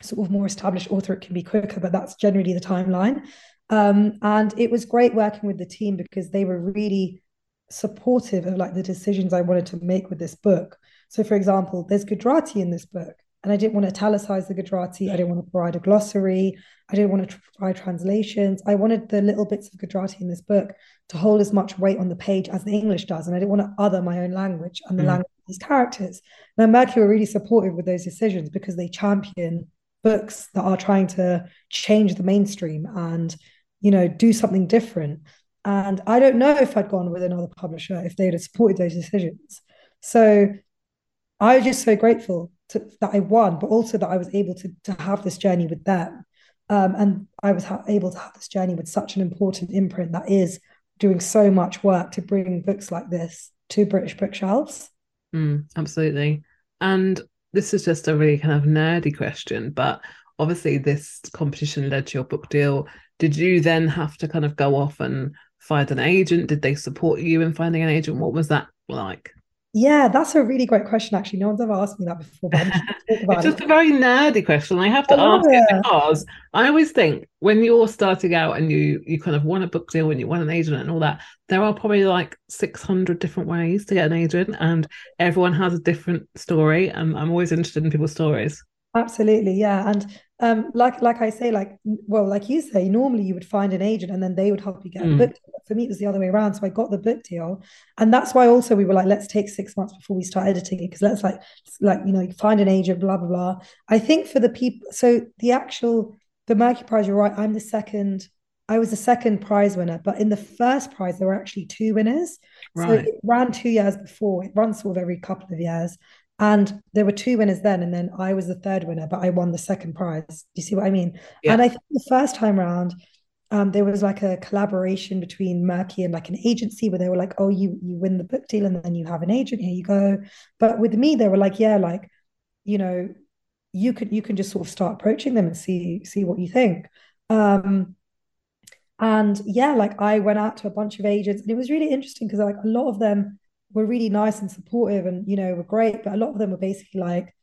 sort of more established author, it can be quicker, but that's generally the timeline. Um, and it was great working with the team because they were really supportive of like the decisions I wanted to make with this book. So, for example, there's Gujarati in this book, and I didn't want to italicize the Gujarati. I didn't want to provide a glossary. I didn't want to provide translations. I wanted the little bits of Gujarati in this book to hold as much weight on the page as the English does. And I didn't want to other my own language and the mm. language of these characters. Now, Merky were really supportive with those decisions because they champion books that are trying to change the mainstream and, you know, do something different. And I don't know if I'd gone with another publisher if they'd have supported those decisions. So I was just so grateful to, that I won, but also that I was able to, to have this journey with them. Um, and I was ha- able to have this journey with such an important imprint that is doing so much work to bring books like this to British bookshelves. Mm, absolutely. And this is just a really kind of nerdy question, but obviously this competition led to your book deal. Did you then have to kind of go off and find an agent? Did they support you in finding an agent? What was that like? Yeah, that's a really great question. Actually, no one's ever asked me that before. it's just it. a very nerdy question. I have to I ask it. it because I always think when you're starting out and you you kind of want a book deal and you want an agent and all that, there are probably like 600 different ways to get an agent, and everyone has a different story. And I'm always interested in people's stories. Absolutely, yeah. And um, like like I say, like well, like you say, normally you would find an agent and then they would help you get mm. a book deal. For me, it was the other way around. So I got the book deal, and that's why also we were like, let's take six months before we start editing it because let's like like you know find an agent, blah blah blah. I think for the people, so the actual the Merky Prize, you're right. I'm the second. I was the second prize winner, but in the first prize there were actually two winners. Right. So it ran two years before. It runs sort of every couple of years. And there were two winners then, and then I was the third winner, but I won the second prize. Do you see what I mean? Yeah. And I think the first time round, um, there was like a collaboration between Merky and like an agency where they were like, "Oh, you you win the book deal, and then you have an agent. Here you go." But with me, they were like, "Yeah, like, you know, you could you can just sort of start approaching them and see see what you think." Um, and yeah, like I went out to a bunch of agents, and it was really interesting because like a lot of them were really nice and supportive and you know were great but a lot of them were basically like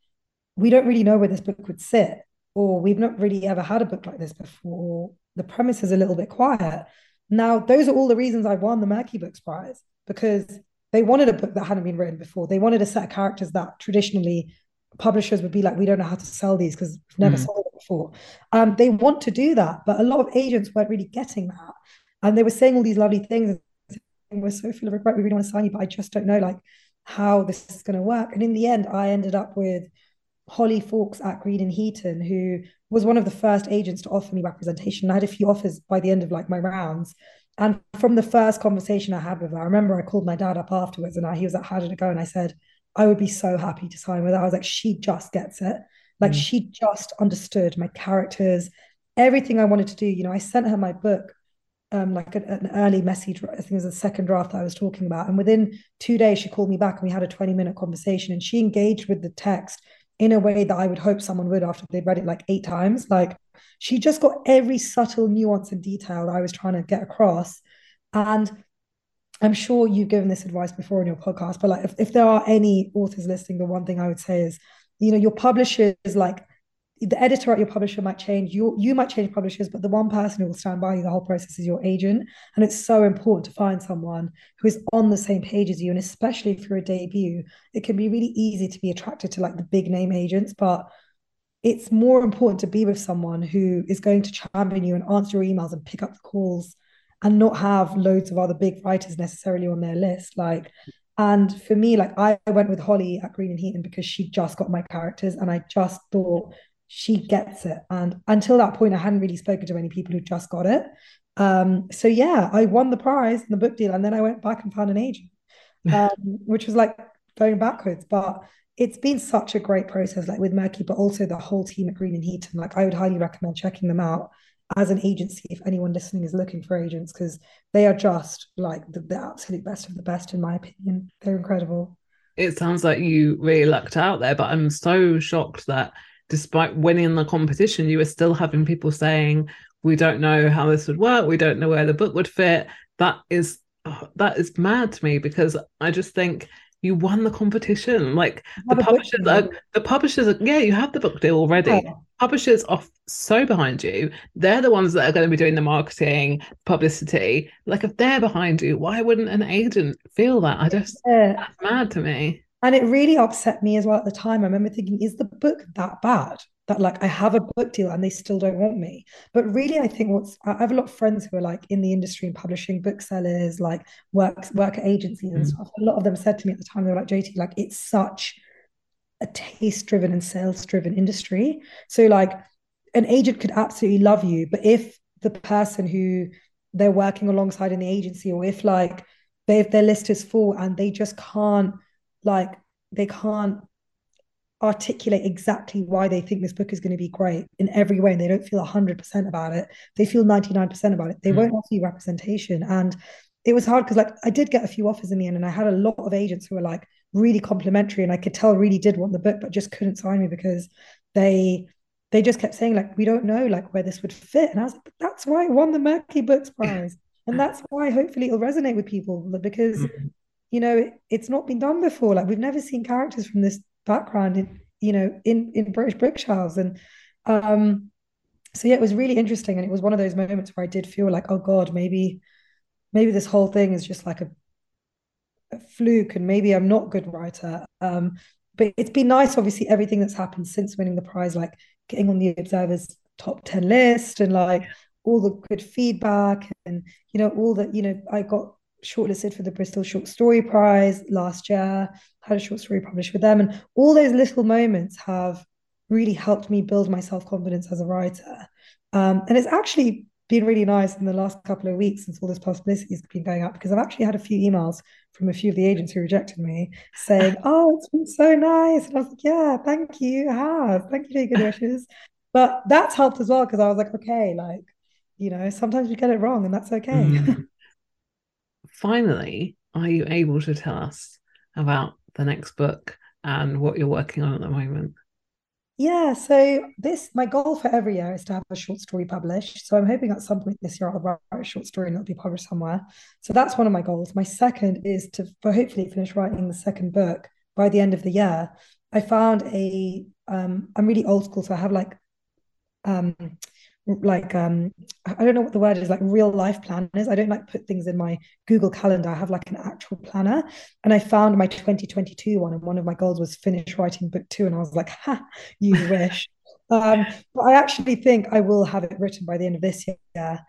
we don't really know where this book would sit or we've not really ever had a book like this before the premise is a little bit quiet. Now those are all the reasons i won the Merky books prize because they wanted a book that hadn't been written before. They wanted a set of characters that traditionally publishers would be like we don't know how to sell these because we've never mm. sold it before. Um, they want to do that but a lot of agents weren't really getting that. And they were saying all these lovely things we're so full of regret. We really want to sign you, but I just don't know like how this is going to work. And in the end, I ended up with Holly Faulks at Greene and Heaton, who was one of the first agents to offer me representation. I had a few offers by the end of like my rounds. And from the first conversation I had with her, I remember I called my dad up afterwards and I, he was like, How did it go? And I said, I would be so happy to sign with her. I was like, She just gets it. Like mm. she just understood my characters, everything I wanted to do. You know, I sent her my book, um, like an, an early message. I think it was the second draft I was talking about. And within two days, she called me back and we had a 20 minute conversation and she engaged with the text in a way that I would hope someone would after they'd read it like eight times. Like she just got every subtle nuance and detail I was trying to get across. And I'm sure you've given this advice before in your podcast, but like if, if there are any authors listening, the one thing I would say is, you know, your publisher is like the editor at your publisher might change, you you might change publishers, but the one person who will stand by you the whole process is your agent. And it's so important to find someone who is on the same page as you. And especially if you're a debut, it can be really easy to be attracted to like the big name agents, but it's more important to be with someone who is going to champion you and answer your emails and pick up the calls and not have loads of other big writers necessarily on their list. Like, and for me, like I went with Holly at Greene and Heaton because she just got my characters and I just thought she gets it. And until that point, I hadn't really spoken to many people who just got it. Um, so yeah, I won the prize in the book deal, and then I went back and found an agent, um, which was like going backwards. But it's been such a great process, like with Merky, but also the whole team at Greene and Heaton. Like I would highly recommend checking them out as an agency if anyone listening is looking for agents because they are just like the, the absolute best of the best in my opinion they're incredible it sounds like you really lucked out there but i'm so shocked that despite winning the competition you were still having people saying we don't know how this would work we don't know where the book would fit that is oh, that is mad to me because i just think you won the competition. Like the publishers, are, the publishers, are, yeah, you have the book deal already. Publishers are so behind you. They're the ones that are going to be doing the marketing, publicity. Like if they're behind you, why wouldn't an agent feel that? I just yeah. that's mad to me. And it really upset me as well at the time. I remember thinking, is the book that bad? That like I have a book deal and they still don't want me. But really, I think what's I have a lot of friends who are like in the industry and publishing booksellers, like work work at agencies and mm. stuff. A lot of them said to me at the time, they were like, JT, like it's such a taste driven and sales driven industry. So like an agent could absolutely love you, but if the person who they're working alongside in the agency, or if like they if their list is full and they just can't like they can't articulate exactly why they think this book is going to be great in every way and they don't feel 100% about it. They feel 99% about it. They mm. won't offer you representation. And it was hard because like i did get a few offers in the end and i had a lot of agents who were like really complimentary and i could tell really did want the book but just couldn't sign me because they they just kept saying like we don't know like where this would fit. And i was like that's why i won the merky books prize. And that's why hopefully it'll resonate with people because mm you know, it's not been done before. Like we've never seen characters from this background in, you know, in in British bookshelves. And um, so yeah, it was really interesting. And it was one of those moments where I did feel like, oh God, maybe, maybe this whole thing is just like a, a fluke, and maybe I'm not a good writer. Um, but it's been nice, obviously, everything that's happened since winning the prize, like getting on the Observer's top 10 list and like all the good feedback and you know all the you know I got shortlisted for the Bristol Short Story Prize last year, had a short story published with them. And all those little moments have really helped me build my self confidence as a writer. Um, and it's actually been really nice in the last couple of weeks since all this publicity has been going up because I've actually had a few emails from a few of the agents who rejected me saying, Oh, it's been so nice. And I was like, Yeah, thank you. I have. Thank you for your good wishes. But that's helped as well because I was like, Okay, like, you know, sometimes we get it wrong and that's okay. Mm finally, are you able to tell us about the next book and what you're working on at the moment? Yeah, so this my goal for every year is to have a short story published. So I'm hoping at some point this year I'll write a short story and it'll be published somewhere. So that's one of my goals. My second is to for hopefully finish writing the second book by the end of the year. I found a um I'm really old school, so I have like um like um I don't know what the word is like real life planners. I don't like put things in my Google Calendar. I have like an actual planner, and I found my 2022 one, and one of my goals was finish writing book two, and I was like, ha, you wish. um, but I actually think I will have it written by the end of this year.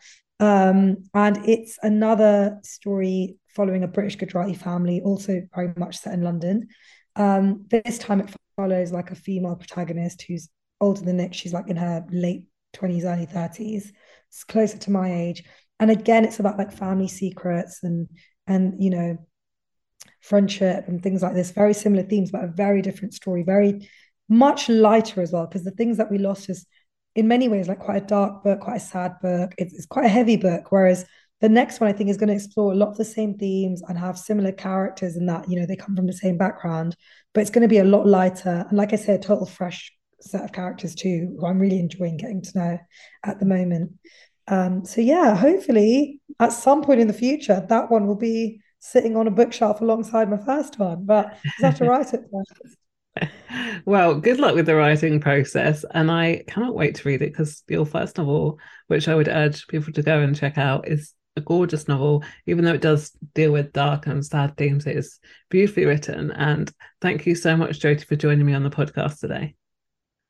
Um, and it's another story following a British Gujarati family, also very much set in London. Um, this time it follows like a female protagonist who's older than Nick. She's like in her late 20s, early 30s. It's closer to my age. And again, it's about like family secrets and and you know, friendship and things like this. Very similar themes, but a very different story. Very much lighter as well, because the things that we lost is in many ways like quite a dark book, quite a sad book. It's, it's quite a heavy book. Whereas the next one I think is going to explore a lot of the same themes and have similar characters in that, you know, they come from the same background, but it's going to be a lot lighter. And like I said, total fresh set of characters too, who I'm really enjoying getting to know at the moment. Um, so yeah, hopefully at some point in the future, that one will be sitting on a bookshelf alongside my first one, but I have to write it first. well, good luck with the writing process. And I cannot wait to read it because your first novel, which I would urge people to go and check out, is a gorgeous novel. Even though it does deal with dark and sad themes, it is beautifully written. And thank you so much, Jyoti, for joining me on the podcast today.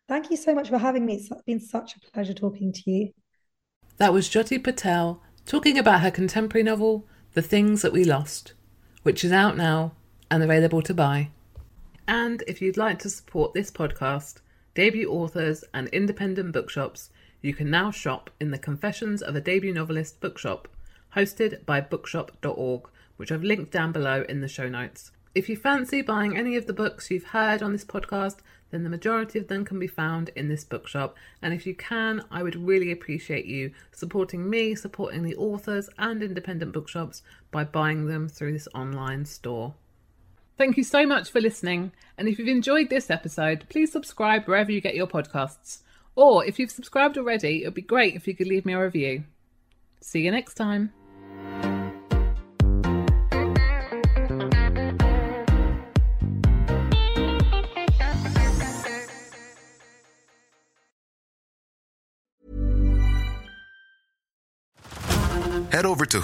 Thank you so much for having me. It's been such a pleasure talking to you. That was Jyoti Patel talking about her contemporary novel, The Things That We Lost, which is out now and available to buy. And if you'd like to support this podcast, debut authors, and independent bookshops, you can now shop in the Confessions of a Debut Novelist bookshop, hosted by bookshop.org, which I've linked down below in the show notes. If you fancy buying any of the books you've heard on this podcast, then the majority of them can be found in this bookshop. And if you can, I would really appreciate you supporting me, supporting the authors and independent bookshops by buying them through this online store. Thank you so much for listening. And if you've enjoyed this episode, please subscribe wherever you get your podcasts. Or if you've subscribed already, it would be great if you could leave me a review. See you next time.